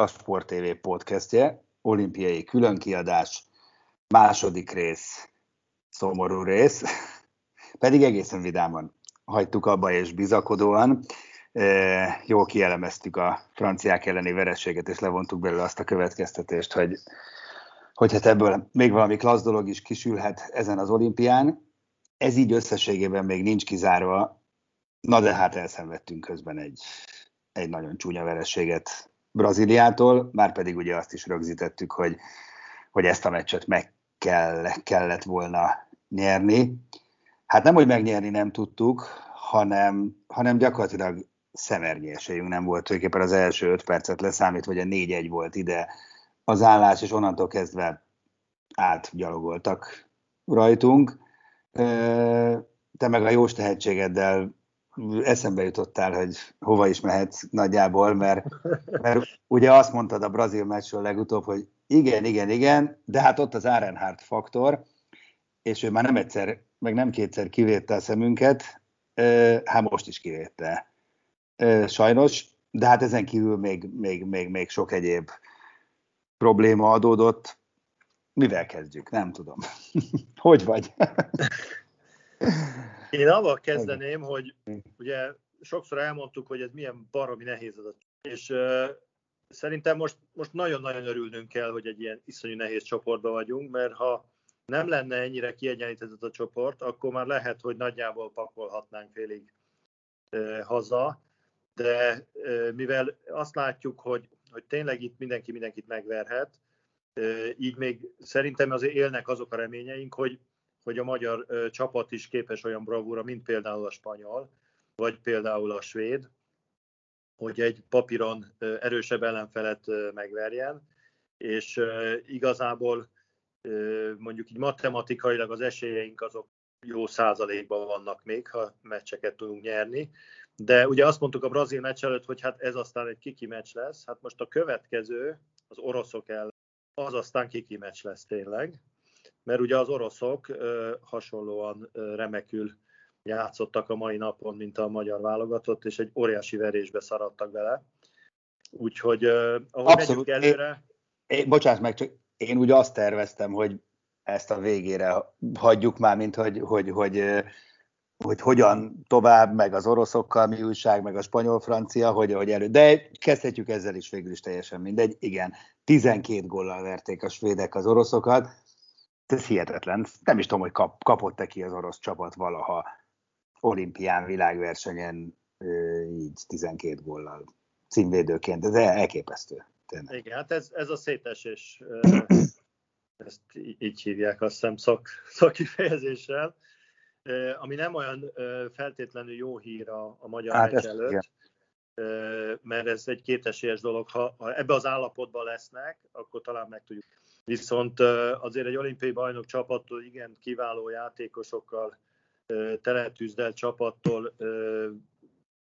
a Sport TV podcastje, olimpiai különkiadás, második rész, szomorú rész, pedig egészen vidáman hagytuk abba és bizakodóan. E, jól kielemeztük a franciák elleni vereséget, és levontuk belőle azt a következtetést, hogy, hogy hát ebből még valami klassz dolog is kisülhet ezen az olimpián. Ez így összességében még nincs kizárva, na de hát elszenvedtünk közben egy, egy nagyon csúnya vereséget Brazíliától, már pedig ugye azt is rögzítettük, hogy, hogy ezt a meccset meg kell, kellett volna nyerni. Hát nem, hogy megnyerni nem tudtuk, hanem, hanem gyakorlatilag szemernyi esélyünk nem volt. Tulajdonképpen az első öt percet leszámít, vagy a négy-egy volt ide az állás, és onnantól kezdve átgyalogoltak rajtunk. Te meg a jós tehetségeddel eszembe jutottál, hogy hova is mehetsz nagyjából, mert, mert ugye azt mondtad a brazil meccsről legutóbb, hogy igen, igen, igen, de hát ott az Arenhardt faktor, és ő már nem egyszer, meg nem kétszer kivétte a szemünket, hát most is kivétte. Sajnos, de hát ezen kívül még, még, még, még sok egyéb probléma adódott. Mivel kezdjük? Nem tudom. hogy vagy? Én avval kezdeném, hogy ugye sokszor elmondtuk, hogy ez milyen baromi nehéz az és uh, szerintem most, most nagyon-nagyon örülnünk kell, hogy egy ilyen iszonyú nehéz csoportban vagyunk, mert ha nem lenne ennyire kiegyenlített a csoport, akkor már lehet, hogy nagyjából pakolhatnánk félig uh, haza, de uh, mivel azt látjuk, hogy, hogy tényleg itt mindenki mindenkit megverhet, így még szerintem azért élnek azok a reményeink, hogy hogy a magyar csapat is képes olyan bravúra, mint például a spanyol, vagy például a svéd, hogy egy papíron erősebb ellenfelet ö, megverjen, és igazából ö, mondjuk így matematikailag az esélyeink azok jó százalékban vannak még, ha meccseket tudunk nyerni. De ugye azt mondtuk a brazil meccs előtt, hogy hát ez aztán egy kiki meccs lesz, hát most a következő, az oroszok ellen, az aztán kiki meccs lesz tényleg mert ugye az oroszok hasonlóan remekül játszottak a mai napon, mint a magyar válogatott, és egy óriási verésbe szaradtak bele. Úgyhogy ahogy Abszolút. megyünk előre... Én, én, bocsáss meg, csak én úgy azt terveztem, hogy ezt a végére hagyjuk már, mint hogy, hogy, hogy, hogy hogyan tovább, meg az oroszokkal mi újság, meg a spanyol-francia, hogy, hogy elő. De kezdhetjük ezzel is végül is teljesen mindegy. Igen, 12 góllal verték a svédek az oroszokat ez hihetetlen. Nem is tudom, hogy kap, kapott-e ki az orosz csapat valaha olimpián, világversenyen így 12 góllal címvédőként. Ez elképesztő. Tényleg. Igen, hát ez, ez a szétesés, ezt így hívják azt hiszem szak, szakifejezéssel, ami nem olyan feltétlenül jó hír a, a magyar hát meccs előtt, igen. mert ez egy kétesélyes dolog. Ha, ha ebbe az állapotban lesznek, akkor talán meg tudjuk Viszont azért egy olimpiai bajnok csapattól, igen, kiváló játékosokkal, teletűzdelt csapattól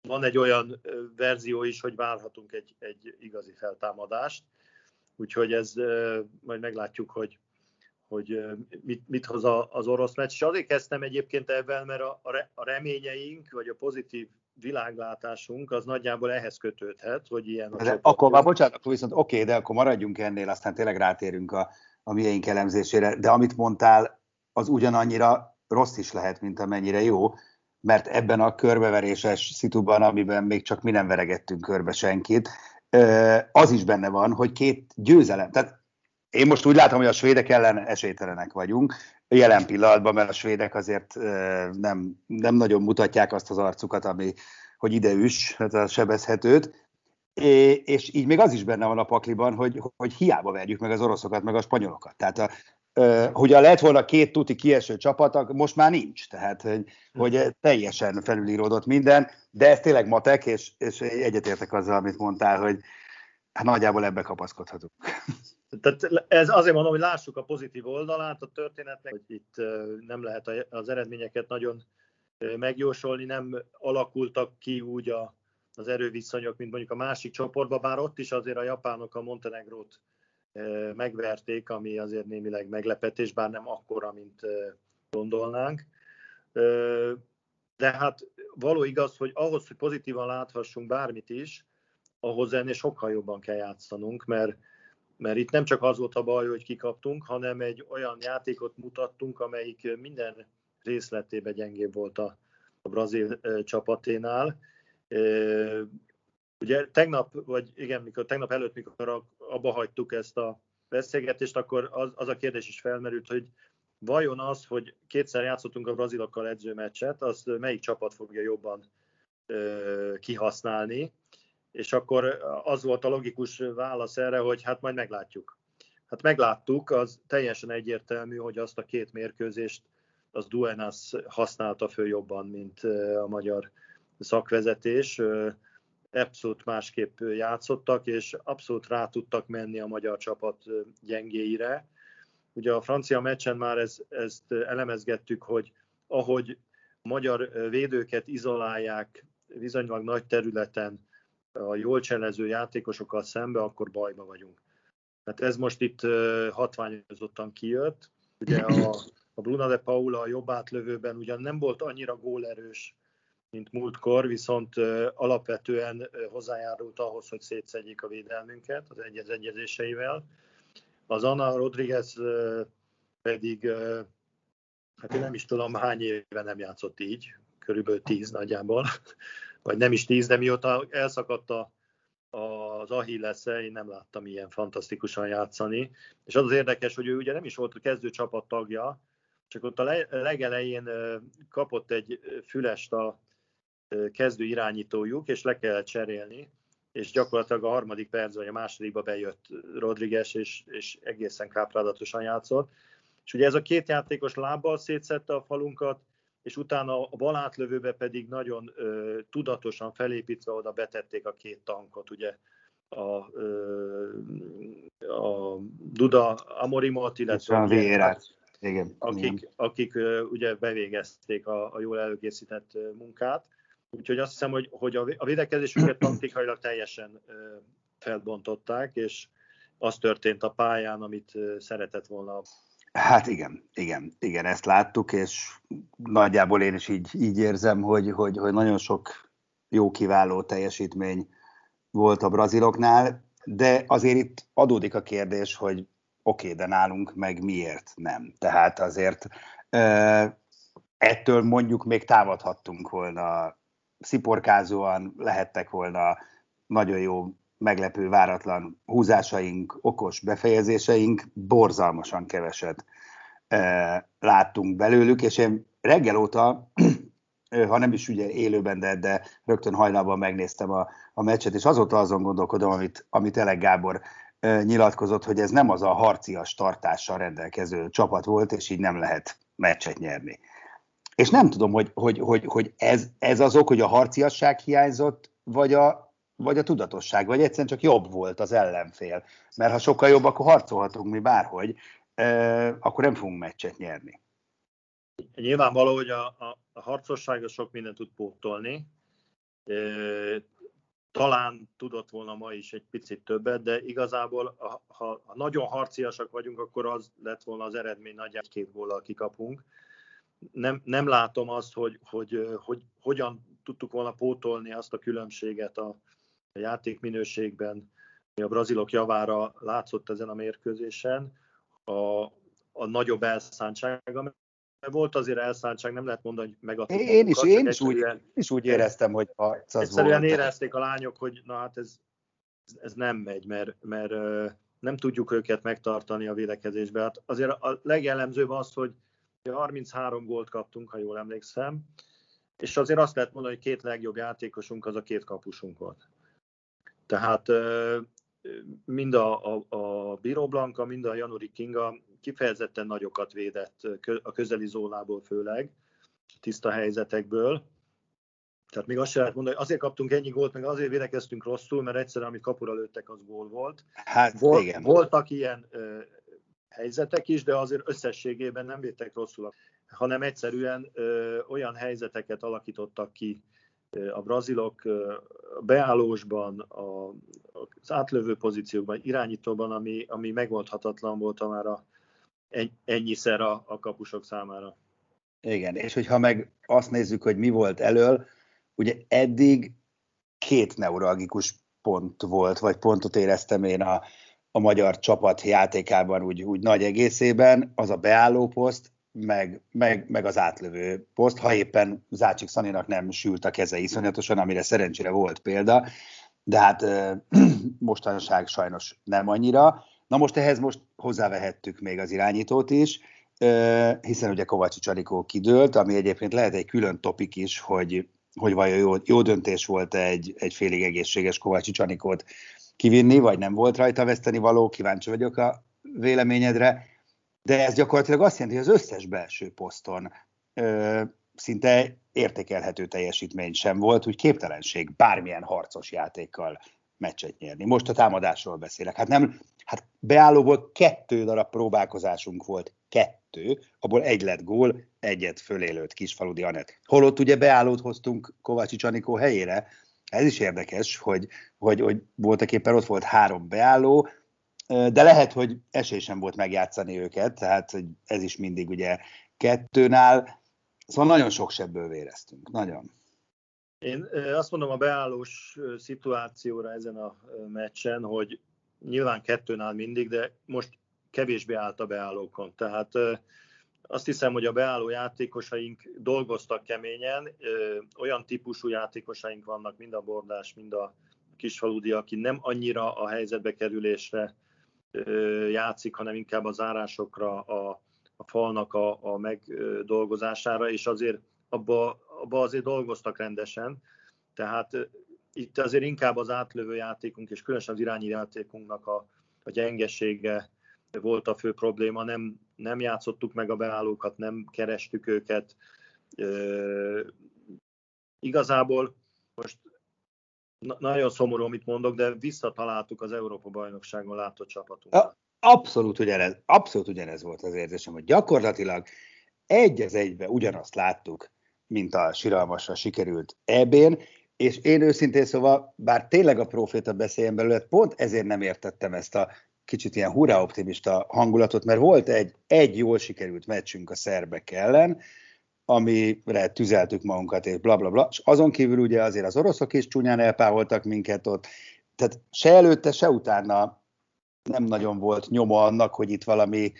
van egy olyan verzió is, hogy várhatunk egy, egy igazi feltámadást. Úgyhogy ez majd meglátjuk, hogy, hogy mit, mit hoz az orosz meccs. És azért kezdtem egyébként ebben, mert a, a reményeink, vagy a pozitív világlátásunk az nagyjából ehhez kötődhet, hogy ilyen a de Akkor már bocsánat, akkor viszont oké, de akkor maradjunk ennél, aztán tényleg rátérünk a, a miénk elemzésére, de amit mondtál, az ugyanannyira rossz is lehet, mint amennyire jó, mert ebben a körbeveréses szituban, amiben még csak mi nem veregettünk körbe senkit, az is benne van, hogy két győzelem, tehát én most úgy látom, hogy a svédek ellen esélytelenek vagyunk, jelen pillanatban, mert a svédek azért nem, nem nagyon mutatják azt az arcukat, ami, hogy ide üss, hát a sebezhetőt, és így még az is benne van a pakliban, hogy, hogy hiába verjük meg az oroszokat, meg a spanyolokat. Tehát a, hogyha lehet volna két tuti kieső csapat, most már nincs. Tehát, hogy, hogy teljesen felülíródott minden, de ez tényleg matek, és, és egyetértek azzal, amit mondtál, hogy hát nagyjából ebbe kapaszkodhatunk. Tehát ez azért mondom, hogy lássuk a pozitív oldalát a történetnek, hogy itt nem lehet az eredményeket nagyon megjósolni, nem alakultak ki úgy a, az erőviszonyok, mint mondjuk a másik csoportban, bár ott is azért a japánok a Montenegrót megverték, ami azért némileg meglepetés, bár nem akkora, mint gondolnánk. De hát való igaz, hogy ahhoz, hogy pozitívan láthassunk bármit is, ahhoz ennél sokkal jobban kell játszanunk, mert, mert itt nem csak az volt a baj, hogy kikaptunk, hanem egy olyan játékot mutattunk, amelyik minden részletében gyengébb volt a, a brazil csapaténál. Ugye tegnap, vagy igen, mikor tegnap előtt, mikor abba hagytuk ezt a beszélgetést, akkor az, az a kérdés is felmerült, hogy vajon az, hogy kétszer játszottunk a brazilokkal edzőmeccset, az melyik csapat fogja jobban ö, kihasználni, és akkor az volt a logikus válasz erre, hogy hát majd meglátjuk. Hát megláttuk, az teljesen egyértelmű, hogy azt a két mérkőzést az Duenas használta föl jobban, mint a magyar szakvezetés abszolút másképp játszottak, és abszolút rá tudtak menni a magyar csapat gyengéire. Ugye a francia meccsen már ez, ezt elemezgettük, hogy ahogy magyar védőket izolálják bizonylag nagy területen a jól cselező játékosokkal szembe, akkor bajba vagyunk. Tehát ez most itt hatványozottan kijött. Ugye a, a Bruna de Paula a jobb átlövőben ugyan nem volt annyira gólerős, mint múltkor, viszont alapvetően hozzájárult ahhoz, hogy szétszedjék a védelmünket az egyez egyezéseivel. Az Ana Rodriguez pedig, hát én nem is tudom hány éve nem játszott így, körülbelül tíz nagyjából, vagy nem is tíz, de mióta elszakadt a, az achilles én nem láttam ilyen fantasztikusan játszani. És az az érdekes, hogy ő ugye nem is volt a kezdő csapat tagja, csak ott a legelején kapott egy fülest a kezdő irányítójuk, és le kellett cserélni, és gyakorlatilag a harmadik percben, vagy a másodikba bejött Rodriguez, és, és egészen káprádatosan játszott. És ugye ez a két játékos lábbal szétszette a falunkat, és utána a bal átlövőbe pedig nagyon ö, tudatosan felépítve oda betették a két tankot, ugye a, ö, a Duda Amorimot, illetve a. Igen, akik, akik ö, ugye bevégezték a, a jól előkészített munkát. Úgyhogy azt hiszem, hogy, hogy a védekezésüket taktikailag teljesen felbontották, és az történt a pályán, amit szeretett volna. Hát igen, igen, igen, ezt láttuk, és nagyjából én is így, így érzem, hogy, hogy, hogy nagyon sok jó, kiváló teljesítmény volt a braziloknál, de azért itt adódik a kérdés, hogy oké, okay, de nálunk meg miért nem. Tehát azért ettől mondjuk még támadhattunk volna sziporkázóan lehettek volna nagyon jó, meglepő, váratlan húzásaink, okos befejezéseink, borzalmasan keveset e, láttunk belőlük, és én reggel óta, ha nem is ugye élőben, de, de rögtön hajnalban megnéztem a, a meccset, és azóta azon gondolkodom, amit, amit Elek Gábor e, nyilatkozott, hogy ez nem az a harcias tartással rendelkező csapat volt, és így nem lehet meccset nyerni. És nem tudom, hogy, hogy, hogy, hogy ez, ez az ok, hogy a harciasság hiányzott, vagy a, vagy a tudatosság, vagy egyszerűen csak jobb volt az ellenfél. Mert ha sokkal jobb, akkor harcolhatunk mi bárhogy, akkor nem fogunk meccset nyerni. Nyilvánvaló, hogy a, a, a harcosság sok mindent tud pótolni. Talán tudott volna ma is egy picit többet, de igazából, ha, ha nagyon harciasak vagyunk, akkor az lett volna az eredmény nagyjából két góllal kikapunk nem, nem látom azt, hogy, hogy, hogy hogyan tudtuk volna pótolni azt a különbséget a, a játékminőségben, ami a brazilok javára látszott ezen a mérkőzésen, a, a nagyobb elszántsága, volt azért elszántság, nem lehet mondani, hogy megadtuk. Én is, én is, úgy, is úgy éreztem, hogy az Egyszerűen volt. érezték a lányok, hogy na hát ez ez nem megy, mert, mert nem tudjuk őket megtartani a védekezésbe. Hát azért a legjellemzőbb az, hogy 33 gólt kaptunk, ha jól emlékszem, és azért azt lehet mondani, hogy két legjobb játékosunk az a két kapusunk volt. Tehát mind a, a, a Biro Blanca, mind a Januri Kinga kifejezetten nagyokat védett a közeli zónából főleg, tiszta helyzetekből. Tehát még azt sem lehet mondani, hogy azért kaptunk ennyi gólt, meg azért védekeztünk rosszul, mert egyszerűen, amit kapura lőttek, az gól volt. Hát Vol, igen. Voltak ilyen ö, helyzetek is, de azért összességében nem védtek rosszul, hanem egyszerűen ö, olyan helyzeteket alakítottak ki a brazilok beállósban, a, az átlövő pozíciókban, irányítóban, ami, ami megoldhatatlan volt már a, ennyiszer a, a kapusok számára. Igen, és hogyha meg azt nézzük, hogy mi volt elől, ugye eddig két neuralgikus pont volt, vagy pontot éreztem én a, a magyar csapat játékában úgy, úgy nagy egészében, az a beálló poszt, meg, meg, meg az átlövő poszt, ha éppen Zácsik Szaninak nem sült a keze iszonyatosan, amire szerencsére volt példa, de hát mostanság sajnos nem annyira. Na most ehhez most hozzávehettük még az irányítót is, hiszen ugye Kovacsi Csalikó kidőlt, ami egyébként lehet egy külön topik is, hogy, hogy vajon jó, jó döntés volt egy, egy félig egészséges Kovácsi Csanikót kivinni, vagy nem volt rajta veszteni való, kíváncsi vagyok a véleményedre, de ez gyakorlatilag azt jelenti, hogy az összes belső poszton ö, szinte értékelhető teljesítmény sem volt, úgy képtelenség bármilyen harcos játékkal meccset nyerni. Most a támadásról beszélek. Hát nem, hát beállóból kettő darab próbálkozásunk volt, kettő, abból egy lett gól, egyet fölélőtt Kisfaludi Anett. Holott ugye beállót hoztunk Kovácsi Csanikó helyére, ez is érdekes, hogy, hogy, hogy voltak éppen ott volt három beálló, de lehet, hogy esély sem volt megjátszani őket, tehát hogy ez is mindig ugye kettőnál, szóval nagyon sok sebből véreztünk, nagyon. Én azt mondom a beállós szituációra ezen a meccsen, hogy nyilván kettőnál mindig, de most kevésbé állt a beállókon. Tehát azt hiszem, hogy a beálló játékosaink dolgoztak keményen, olyan típusú játékosaink vannak, mind a Bordás, mind a Kisfaludi, aki nem annyira a helyzetbe kerülésre játszik, hanem inkább a zárásokra, a, a falnak a, a megdolgozására, és azért abba, abba azért dolgoztak rendesen. Tehát itt azért inkább az átlövő játékunk, és különösen az irányi játékunknak a, a gyengesége volt a fő probléma, nem, nem játszottuk meg a beállókat, nem kerestük őket. E, igazából most na, nagyon szomorú, amit mondok, de visszataláltuk az Európa-bajnokságon látott csapatunkat. Abszolút ugyanez, abszolút ugyanez volt az érzésem, hogy gyakorlatilag egy az egybe ugyanazt láttuk, mint a siralmasra sikerült ebén, és én őszintén szóval, bár tényleg a proféta beszéljen belőle, pont ezért nem értettem ezt a kicsit ilyen hurrá optimista hangulatot, mert volt egy, egy jól sikerült meccsünk a szerbek ellen, amire tüzeltük magunkat, és bla bla bla, és azon kívül ugye azért az oroszok is csúnyán elpáholtak minket ott, tehát se előtte, se utána nem nagyon volt nyoma annak, hogy itt valami,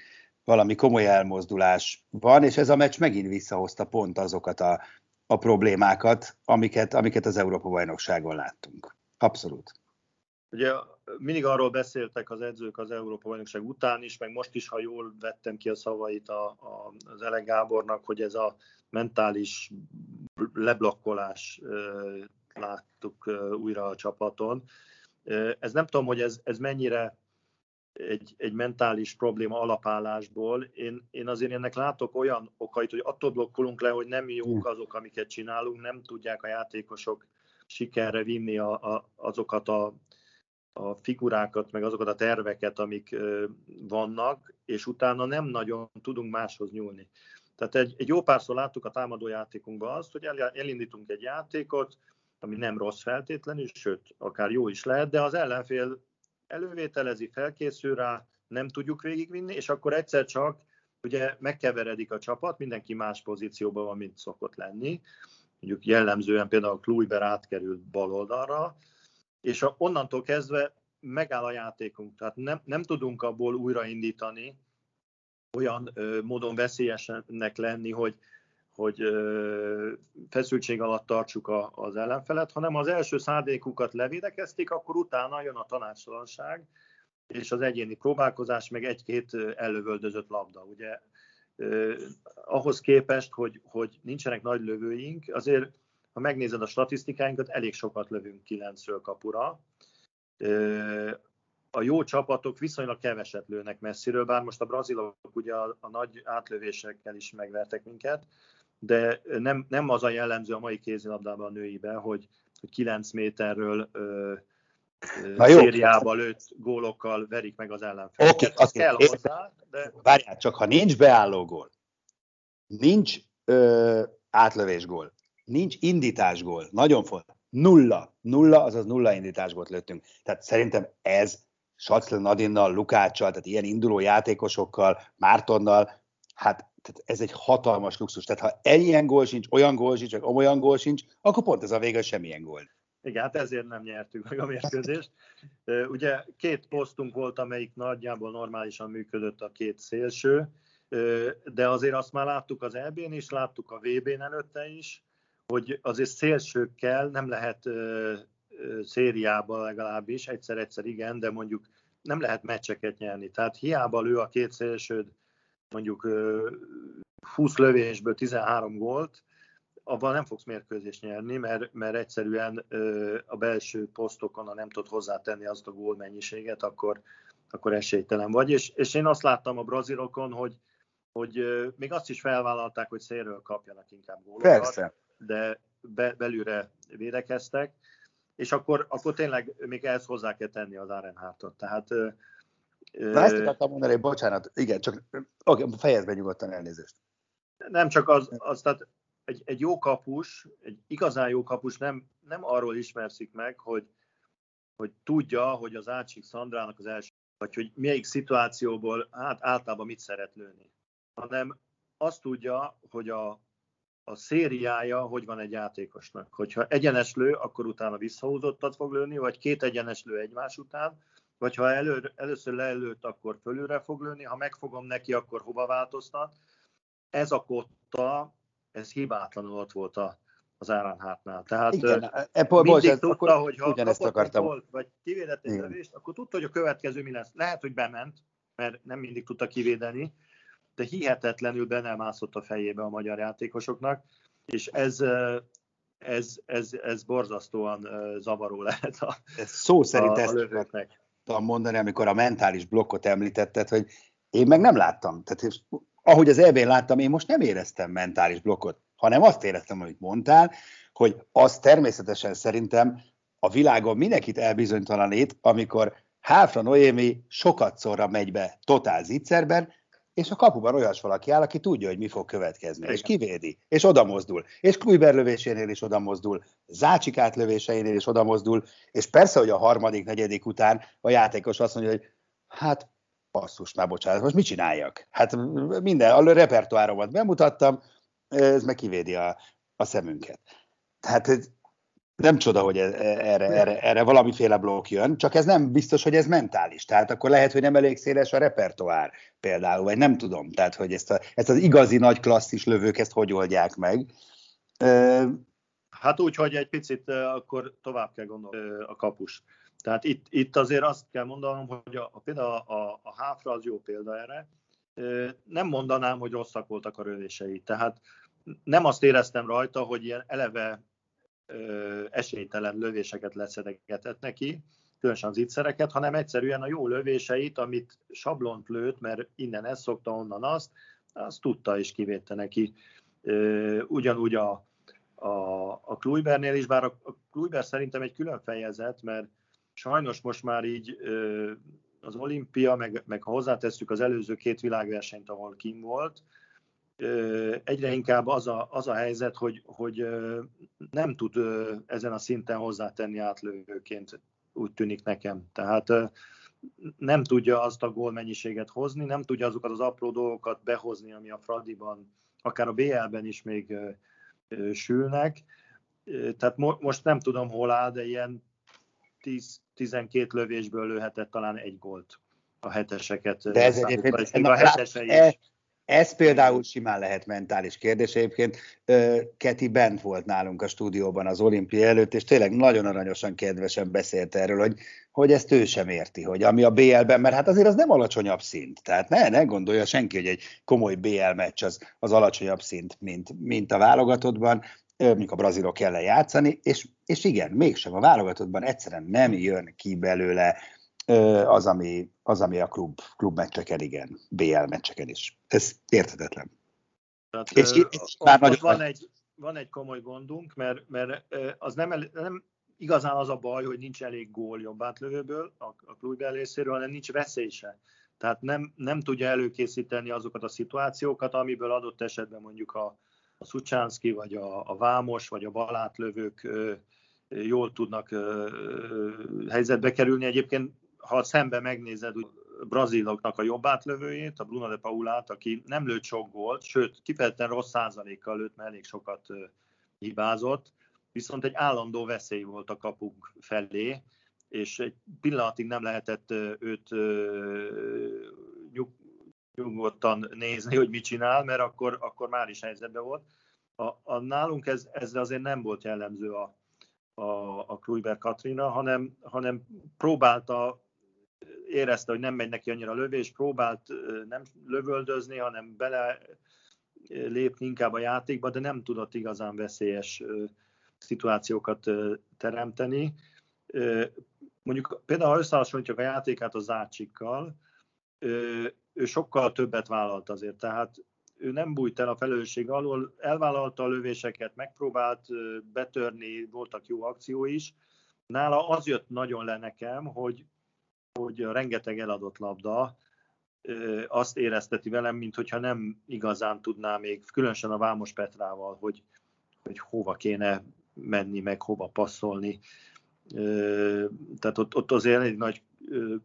valami komoly elmozdulás van, és ez a meccs megint visszahozta pont azokat a, a problémákat, amiket, amiket az Európa-bajnokságon láttunk. Abszolút. Ugye mindig arról beszéltek az edzők az Európa-bajnokság után is, meg most is, ha jól vettem ki a szavait a, a, az Ele Gábornak, hogy ez a mentális leblokkolás láttuk újra a csapaton. Ez nem tudom, hogy ez, ez mennyire egy, egy mentális probléma alapállásból. Én, én azért ennek látok olyan okait, hogy attól blokkolunk le, hogy nem jók hm. azok, amiket csinálunk, nem tudják a játékosok sikerre vinni a, a, azokat a, a figurákat, meg azokat a terveket, amik vannak, és utána nem nagyon tudunk máshoz nyúlni. Tehát egy, egy jó párszor láttuk a támadó játékunkban azt, hogy el, elindítunk egy játékot, ami nem rossz feltétlenül, sőt, akár jó is lehet, de az ellenfél elővételezi, felkészül rá, nem tudjuk végigvinni, és akkor egyszer csak ugye megkeveredik a csapat, mindenki más pozícióban van, mint szokott lenni. Mondjuk jellemzően például Kluiber átkerült bal oldalra, és a, onnantól kezdve megáll a játékunk, tehát nem, nem tudunk abból újraindítani, olyan ö, módon veszélyesenek lenni, hogy, hogy feszültség alatt tartsuk a, az ellenfelet, hanem az első szándékukat levédekezték, akkor utána jön a tanácstalanság, és az egyéni próbálkozás, meg egy-két ellövöldözött labda. Ugye eh, ahhoz képest, hogy, hogy nincsenek nagy lövőink, azért ha megnézed a statisztikáinkat, elég sokat lövünk kilencről kapura. A jó csapatok viszonylag keveset lőnek messziről, bár most a brazilok ugye a, a nagy átlövésekkel is megvertek minket, de nem, nem az a jellemző a mai kézilabdában a nőibe, hogy, hogy 9 méterről ö, Na jó. szériába lőtt gólokkal verik meg az ellenfelet. Oké, okay, az kell hozzá, de... Várjál, csak ha nincs beálló gól, nincs ö, átlövés gól, nincs indítás gól, nagyon fontos, nulla, nulla, azaz nulla indítás gólt lőttünk. Tehát szerintem ez Sacl Nadinnal, Lukáccsal, tehát ilyen induló játékosokkal, Mártonnal, hát tehát ez egy hatalmas luxus. Tehát ha ilyen gól sincs, olyan gól sincs, vagy olyan gól sincs, akkor pont ez a vége, semmilyen gól. Igen, hát ezért nem nyertük meg a mérkőzést. Ugye két posztunk volt, amelyik nagyjából normálisan működött a két szélső, de azért azt már láttuk az EB-n is, láttuk a VB-n előtte is, hogy azért szélsőkkel nem lehet szériában legalábbis, egyszer-egyszer igen, de mondjuk nem lehet meccseket nyerni. Tehát hiába lő a két szélsőd mondjuk 20 lövésből 13 gólt, abban nem fogsz mérkőzést nyerni, mert, mert egyszerűen a belső posztokon, ha nem tudod hozzátenni azt a gól mennyiséget, akkor, akkor esélytelen vagy. És, és én azt láttam a brazilokon, hogy, hogy még azt is felvállalták, hogy szélről kapjanak inkább gólokat, Persze. de be, belülre védekeztek, és akkor, akkor tényleg még ehhez hozzá kell tenni az Arenhártot. Tehát Na ezt akartam mondani, hogy bocsánat, igen, csak oké, fejezd be nyugodtan elnézést. Nem csak az, az tehát egy, egy jó kapus, egy igazán jó kapus nem, nem arról ismerszik meg, hogy, hogy tudja, hogy az Ácsik Szandrának az első, vagy hogy melyik szituációból hát általában mit szeret lőni, hanem azt tudja, hogy a, a szériája hogy van egy játékosnak. Hogyha egyenes lő, akkor utána visszahúzottat fog lőni, vagy két egyenes lő egymás után, vagy ha elő, először leelőtt, akkor fölülre fog lőni, ha megfogom neki, akkor hova változtat. Ez a kotta, ez hibátlanul ott volt a, az Áranhátnál. Tehát Igen, e, e, mindig bocs, tudta, akkor hogy ha akartam. Volt, vagy kivédett egy lövést, akkor tudta, hogy a következő mi lesz. Lehet, hogy bement, mert nem mindig tudta kivédeni, de hihetetlenül be nem mászott a fejébe a magyar játékosoknak, és ez, ez, ez, ez borzasztóan zavaró lehet a, ez szó szerint a, ezt a lövőknek tudtam mondani, amikor a mentális blokkot említetted, hogy én meg nem láttam. Tehát ahogy az elvén láttam, én most nem éreztem mentális blokkot, hanem azt éreztem, amit mondtál, hogy az természetesen szerintem a világon mindenkit elbizonytalanít, amikor Háfra Noémi sokat szorra megy be totál zicserben, és a kapuban olyas valaki áll, aki tudja, hogy mi fog következni, Igen. és kivédi, és oda mozdul, és Kluiber lövésénél is oda mozdul, Zácsik átlövéseinél is oda mozdul, és persze, hogy a harmadik, negyedik után a játékos azt mondja, hogy hát basszus, már bocsánat, most mit csináljak? Hát minden, a repertoáromat bemutattam, ez meg kivédi a, a szemünket. Tehát nem csoda, hogy e, e, erre, erre, erre valamiféle blokk jön, csak ez nem biztos, hogy ez mentális. Tehát akkor lehet, hogy nem elég széles a repertoár például, vagy nem tudom. Tehát, hogy ezt, a, ezt az igazi nagy klasszis lövők ezt hogy oldják meg. Hát úgy, hogy egy picit akkor tovább kell gondolni a kapus. Tehát itt, itt azért azt kell mondanom, hogy a, a, például a, a háfra az jó példa erre. Nem mondanám, hogy rosszak voltak a rövései. Tehát nem azt éreztem rajta, hogy ilyen eleve esélytelen lövéseket leszedegetett neki, különösen az ittszereket, hanem egyszerűen a jó lövéseit, amit sablont lőtt, mert innen ezt szokta, onnan azt, azt tudta és kivédte neki. Ugyanúgy a, a, a Kluibernél is, bár a, a Kluiber szerintem egy külön fejezet, mert sajnos most már így az olimpia, meg, meg ha hozzátesszük az előző két világversenyt, ahol kim volt, egyre inkább az a, az a helyzet, hogy, hogy nem tud ezen a szinten hozzátenni átlövőként, úgy tűnik nekem. Tehát nem tudja azt a gólmennyiséget hozni, nem tudja azokat az apró dolgokat behozni, ami a Fradiban, akár a BL-ben is még sülnek. Tehát mo- most nem tudom, hol áll, de ilyen 10-12 lövésből lőhetett talán egy gólt a heteseket. De ez egyébként a hetesei is Ez például simán lehet mentális kérdés. Egyébként Keti bent volt nálunk a stúdióban az olimpia előtt, és tényleg nagyon aranyosan, kedvesen beszélt erről, hogy, hogy ezt ő sem érti, hogy ami a BL-ben, mert hát azért az nem alacsonyabb szint. Tehát ne, ne gondolja senki, hogy egy komoly BL meccs az, az alacsonyabb szint, mint, mint a válogatottban, mondjuk a brazilok kell játszani, és, és igen, mégsem a válogatottban egyszerűen nem jön ki belőle az, ami, az, ami a klub, klub meccseken, igen, BL meccseken is. Ez érthetetlen. Tehát, és, és és már nagyon van, egy, van egy komoly gondunk, mert, mert az nem, nem igazán az a baj, hogy nincs elég gól jobb átlövőből a, a klub részéről, hanem nincs veszélyse. Tehát nem, nem tudja előkészíteni azokat a szituációkat, amiből adott esetben mondjuk a, a Szucsánszki, vagy a, a Vámos, vagy a balátlövők ö, jól tudnak ö, helyzetbe kerülni. Egyébként ha szembe megnézed a braziloknak a jobb átlövőjét, a Bruno de Paulát, aki nem lőtt sok gólt, sőt, kifejezetten rossz százalékkal lőtt, mert elég sokat hibázott, viszont egy állandó veszély volt a kapunk felé, és egy pillanatig nem lehetett őt nyug, nyugodtan nézni, hogy mit csinál, mert akkor, akkor már is helyzetben volt. A, a, nálunk ez, ez azért nem volt jellemző a, a, a Kluiber Katrina, hanem, hanem próbálta érezte, hogy nem megy neki annyira lövés, próbált nem lövöldözni, hanem bele lépni inkább a játékba, de nem tudott igazán veszélyes szituációkat teremteni. Mondjuk például, ha összehasonlítjuk a játékát a Zácsikkal, ő sokkal többet vállalt azért, tehát ő nem bújt el a felelősség alól, elvállalta a lövéseket, megpróbált betörni, voltak jó akció is. Nála az jött nagyon le nekem, hogy, hogy a rengeteg eladott labda azt érezteti velem, mint hogyha nem igazán tudná még, különösen a Vámos Petrával, hogy, hogy hova kéne menni, meg hova passzolni. Tehát ott, ott azért egy nagy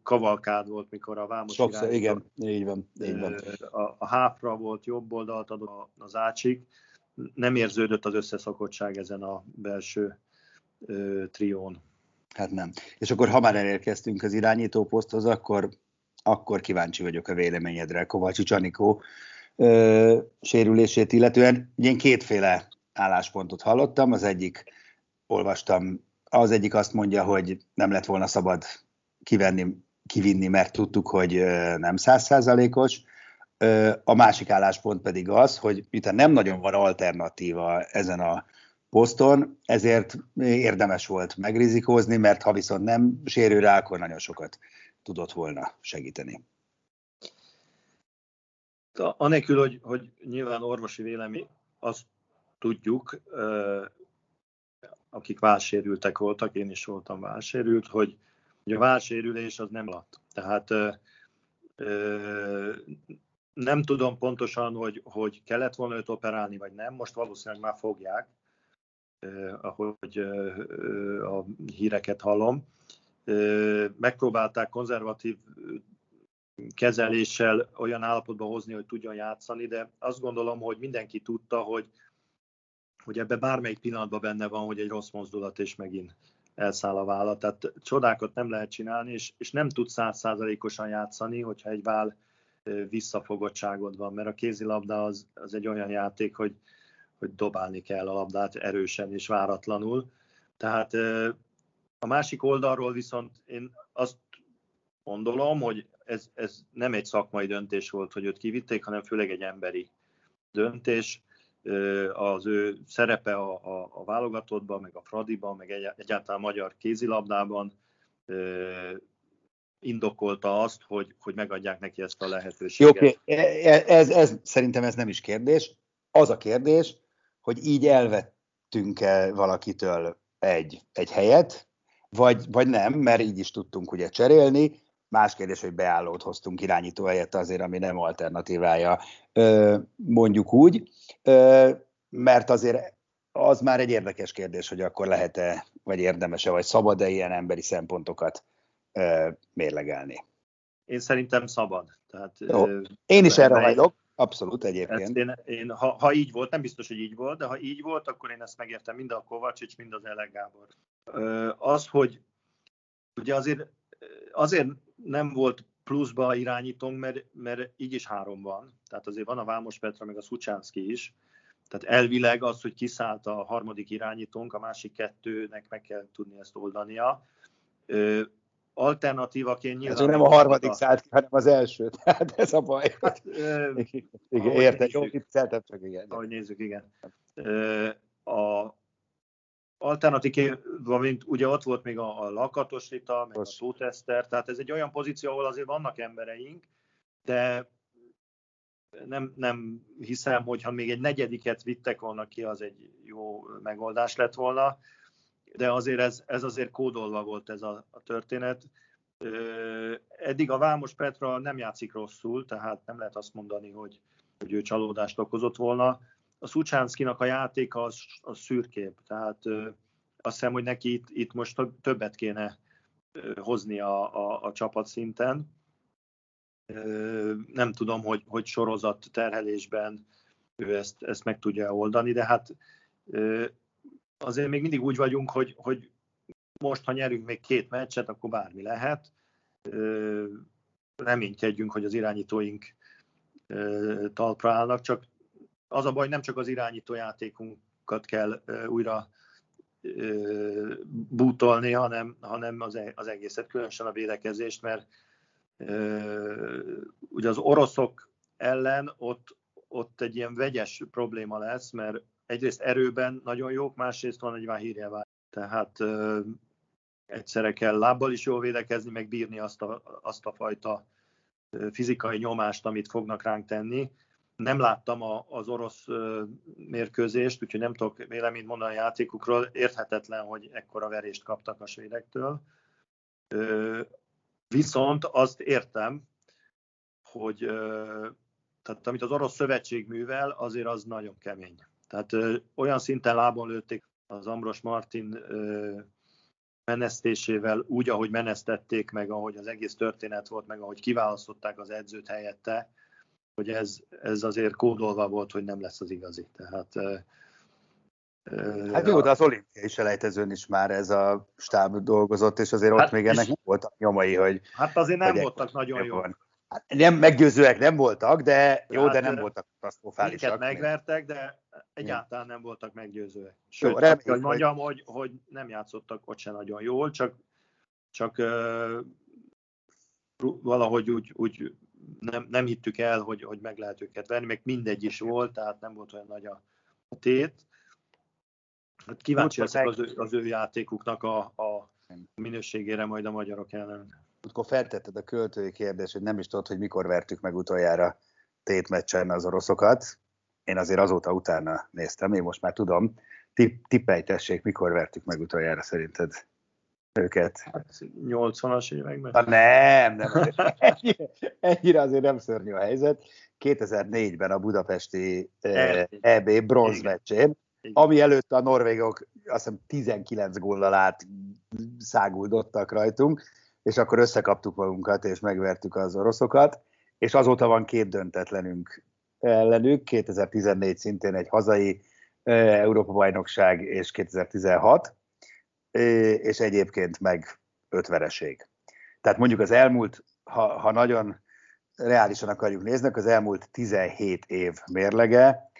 kavalkád volt, mikor a Vámos Sokszor, igen, így van. Így van. A, a háfra volt, jobb oldalt adott az ácsik. Nem érződött az összeszakottság ezen a belső trión. Hát nem. És akkor, ha már elérkeztünk az irányító poszthoz, akkor, akkor kíváncsi vagyok a véleményedre Kovácsi Anikó ö, sérülését illetően. Én kétféle álláspontot hallottam. Az egyik, olvastam, az egyik azt mondja, hogy nem lett volna szabad kivenni, kivinni, mert tudtuk, hogy nem százszázalékos. A másik álláspont pedig az, hogy miután nem nagyon van alternatíva ezen a poszton, ezért érdemes volt megrizikózni, mert ha viszont nem sérül rá, akkor nagyon sokat tudott volna segíteni. Anélkül, hogy, hogy nyilván orvosi vélemény, azt tudjuk, akik válsérültek voltak, én is voltam válsérült, hogy, hogy a válsérülés az nem alatt. Tehát nem tudom pontosan, hogy, hogy kellett volna őt operálni, vagy nem, most valószínűleg már fogják, ahogy a híreket hallom. Megpróbálták konzervatív kezeléssel olyan állapotba hozni, hogy tudjon játszani, de azt gondolom, hogy mindenki tudta, hogy, hogy ebbe bármelyik pillanatban benne van, hogy egy rossz mozdulat, és megint elszáll a válla. Tehát csodákat nem lehet csinálni, és, és nem tud százszázalékosan játszani, hogyha egy vál visszafogottságod van, mert a kézilabda az, az egy olyan játék, hogy hogy dobálni kell a labdát erősen és váratlanul. Tehát a másik oldalról viszont én azt gondolom, hogy ez, ez nem egy szakmai döntés volt, hogy őt kivitték, hanem főleg egy emberi döntés. Az ő szerepe a, a, a válogatottban, meg a Fradiban, meg egy, egyáltalán magyar kézilabdában indokolta azt, hogy, hogy megadják neki ezt a lehetőséget. Jó, ez, ez, ez, szerintem ez nem is kérdés. Az a kérdés, hogy így elvettünk-e valakitől egy, egy helyet, vagy, vagy nem, mert így is tudtunk ugye cserélni. Más kérdés, hogy beállót hoztunk irányító helyett azért, ami nem alternatívája, mondjuk úgy, mert azért az már egy érdekes kérdés, hogy akkor lehet-e, vagy érdemese, vagy szabad-e ilyen emberi szempontokat mérlegelni. Én szerintem szabad. Tehát, Jó. Én is erre hajlok, Abszolút egyébként. én, én, ha, ha így volt, nem biztos, hogy így volt, de ha így volt, akkor én ezt megértem mind a Kovacsics, mind az Elek Gábor. Az, hogy ugye azért, azért nem volt pluszba irányítunk, mert, mert így is három van. Tehát azért van a Vámos Petra, meg a Szucsánszki is. Tehát elvileg az, hogy kiszállt a harmadik irányítónk, a másik kettőnek meg kell tudni ezt oldania. Alternatívaként nyilván... Ez nem a harmadik a... szállt ki, hanem az első. Tehát ez a baj. Hát, igen, érted, jó, itt szeltem csak igen. Ahogy nézzük, igen. A alternatív, mint ugye ott volt még a, a Lakatos Rita, meg a Tóteszter, tehát ez egy olyan pozíció, ahol azért vannak embereink, de nem, nem hiszem, hogy ha még egy negyediket vittek volna ki, az egy jó megoldás lett volna, de azért ez, ez azért kódolva volt ez a, a történet. Eddig a Vámos Petra nem játszik rosszul, tehát nem lehet azt mondani, hogy, hogy ő csalódást okozott volna. A Szucsánszkinak a játéka az, az szürkép, tehát azt hiszem, hogy neki itt, itt most többet kéne hozni a, a, a csapat szinten nem tudom, hogy, hogy sorozat terhelésben ő ezt, ezt meg tudja oldani, de hát azért még mindig úgy vagyunk, hogy, hogy most, ha nyerünk még két meccset, akkor bármi lehet. Reménykedjünk, hogy az irányítóink talpra állnak, csak az a baj, nem csak az irányító játékunkat kell újra bútolni, hanem, hanem az, e, az egészet, különösen a védekezést, mert ugye az oroszok ellen ott, ott egy ilyen vegyes probléma lesz, mert egyrészt erőben nagyon jók, másrészt van egy Vahirjevá. Tehát egyszerre kell lábbal is jól védekezni, meg bírni azt a, azt a fajta fizikai nyomást, amit fognak ránk tenni. Nem láttam a, az orosz mérkőzést, úgyhogy nem tudok véleményt mondani a játékukról. Érthetetlen, hogy ekkora verést kaptak a svédektől. Viszont azt értem, hogy tehát amit az orosz szövetség művel, azért az nagyon kemény. Tehát olyan szinten lábon lőtték az Ambros Martin menesztésével, úgy, ahogy menesztették, meg ahogy az egész történet volt, meg ahogy kiválasztották az edzőt helyette, hogy ez, ez azért kódolva volt, hogy nem lesz az igazi. Tehát Hát jó, de az olimpiai selejtezőn is már ez a stáb dolgozott, és azért hát ott még ennek nem voltak nyomai, hogy... Hát azért nem voltak nagyon jók. Hát nem, meggyőzőek nem voltak, de jó, hát, de nem voltak katasztrofálisak. Minket megvertek, de egyáltalán nem voltak meggyőzőek. Sőt, jó, remény, hogy mondjam, hogy... hogy, nem játszottak ott se nagyon jól, csak, csak uh, valahogy úgy, úgy nem, nem hittük el, hogy, hogy meg lehet őket verni, meg mindegy is volt, tehát nem volt olyan nagy a tét. Hát kíváncsi leszek az, ő, az ő játékuknak a, a minőségére majd a magyarok ellen. Akkor feltetted a költői kérdést, hogy nem is tudod, hogy mikor vertük meg utoljára tétmeccsen az oroszokat. Én azért azóta utána néztem, én most már tudom. Tipp, tippelj tessék, mikor vertük meg utoljára szerinted őket? Hát 80-as években. Na nem, nem. Ennyire, ennyire azért nem szörnyű a helyzet. 2004-ben a budapesti eh, EB bronzmeccsén ami előtt a norvégok azt hiszem 19 góllal át száguldottak rajtunk, és akkor összekaptuk magunkat, és megvertük az oroszokat, és azóta van két döntetlenünk ellenük, 2014 szintén egy hazai Európa-bajnokság, és 2016, és egyébként meg öt vereség. Tehát mondjuk az elmúlt, ha, ha nagyon reálisan akarjuk nézni, az elmúlt 17 év mérlege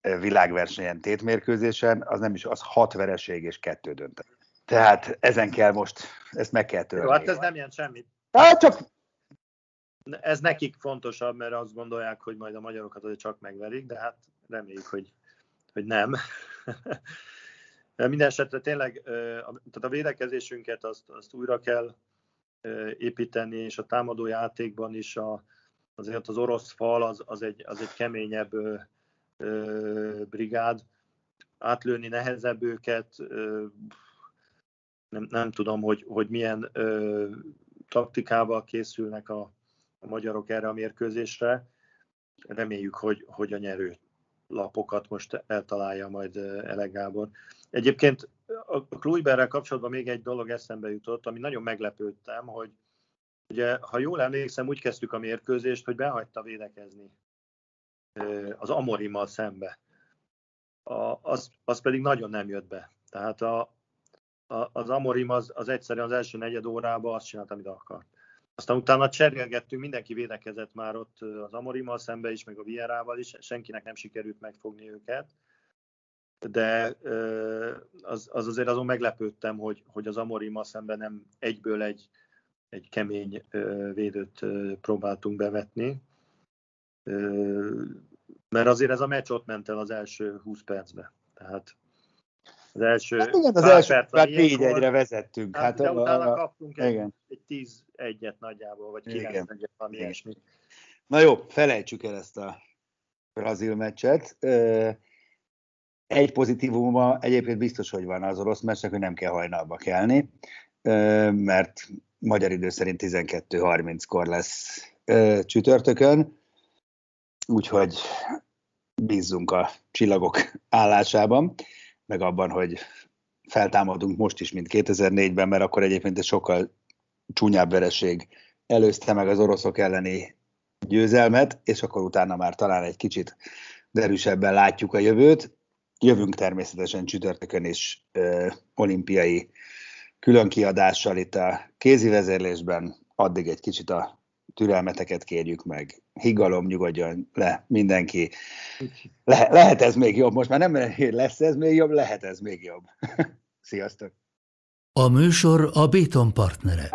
világversenyen tétmérkőzésen, az nem is, az hat vereség és kettő döntet. Tehát ezen kell most, ezt meg kell törni. Jó, hát ez nem jelent semmit. Hát csak... Ez nekik fontosabb, mert azt gondolják, hogy majd a magyarokat azért csak megverik, de hát reméljük, hogy, hogy nem. Minden esetre tényleg tehát a védekezésünket azt, azt újra kell építeni, és a támadó játékban is a, azért az orosz fal az, az, egy, az egy keményebb brigád, átlőni nehezebb őket, nem, nem tudom, hogy, hogy milyen ö, taktikával készülnek a, a magyarok erre a mérkőzésre. Reméljük, hogy, hogy a nyerő lapokat most eltalálja majd Elek Gábor. Egyébként a Kluiberrel kapcsolatban még egy dolog eszembe jutott, ami nagyon meglepődtem, hogy ugye, ha jól emlékszem, úgy kezdtük a mérkőzést, hogy behagyta védekezni az Amorimmal szembe. A, az, az pedig nagyon nem jött be. Tehát a, az Amorim az, az egyszerűen az első negyed órában azt csinált, amit akart. Aztán utána cserélgettünk, mindenki védekezett már ott az Amorimmal szembe is, meg a Vierával is, senkinek nem sikerült megfogni őket. De az, az azért azon meglepődtem, hogy, hogy az Amorimmal szemben nem egyből egy, egy kemény védőt próbáltunk bevetni. Mert azért ez a meccs ott ment el az első 20 percbe. Tehát az első hát igen, az első perc, négy egyre vezettünk. Hát, hát de a, utána kaptunk egy, igen. egy 10 egyet nagyjából, vagy 9 egyet, valami ilyesmi. Na jó, felejtsük el ezt a brazil meccset. Egy pozitívuma egyébként biztos, hogy van az orosz meccsnek, hogy nem kell hajnalba kelni, mert magyar idő szerint 12.30-kor lesz csütörtökön, úgyhogy bízzunk a csillagok állásában meg abban, hogy feltámadunk most is, mint 2004-ben, mert akkor egyébként egy sokkal csúnyább vereség előzte meg az oroszok elleni győzelmet, és akkor utána már talán egy kicsit derűsebben látjuk a jövőt. Jövünk természetesen csütörtökön is ö, olimpiai különkiadással itt a kézi vezérlésben, addig egy kicsit a türelmeteket kérjük meg. Higgalom, nyugodjon le mindenki. Le, lehet ez még jobb. Most már nem lesz ez még jobb, lehet ez még jobb. Sziasztok! A műsor a Béton partnere.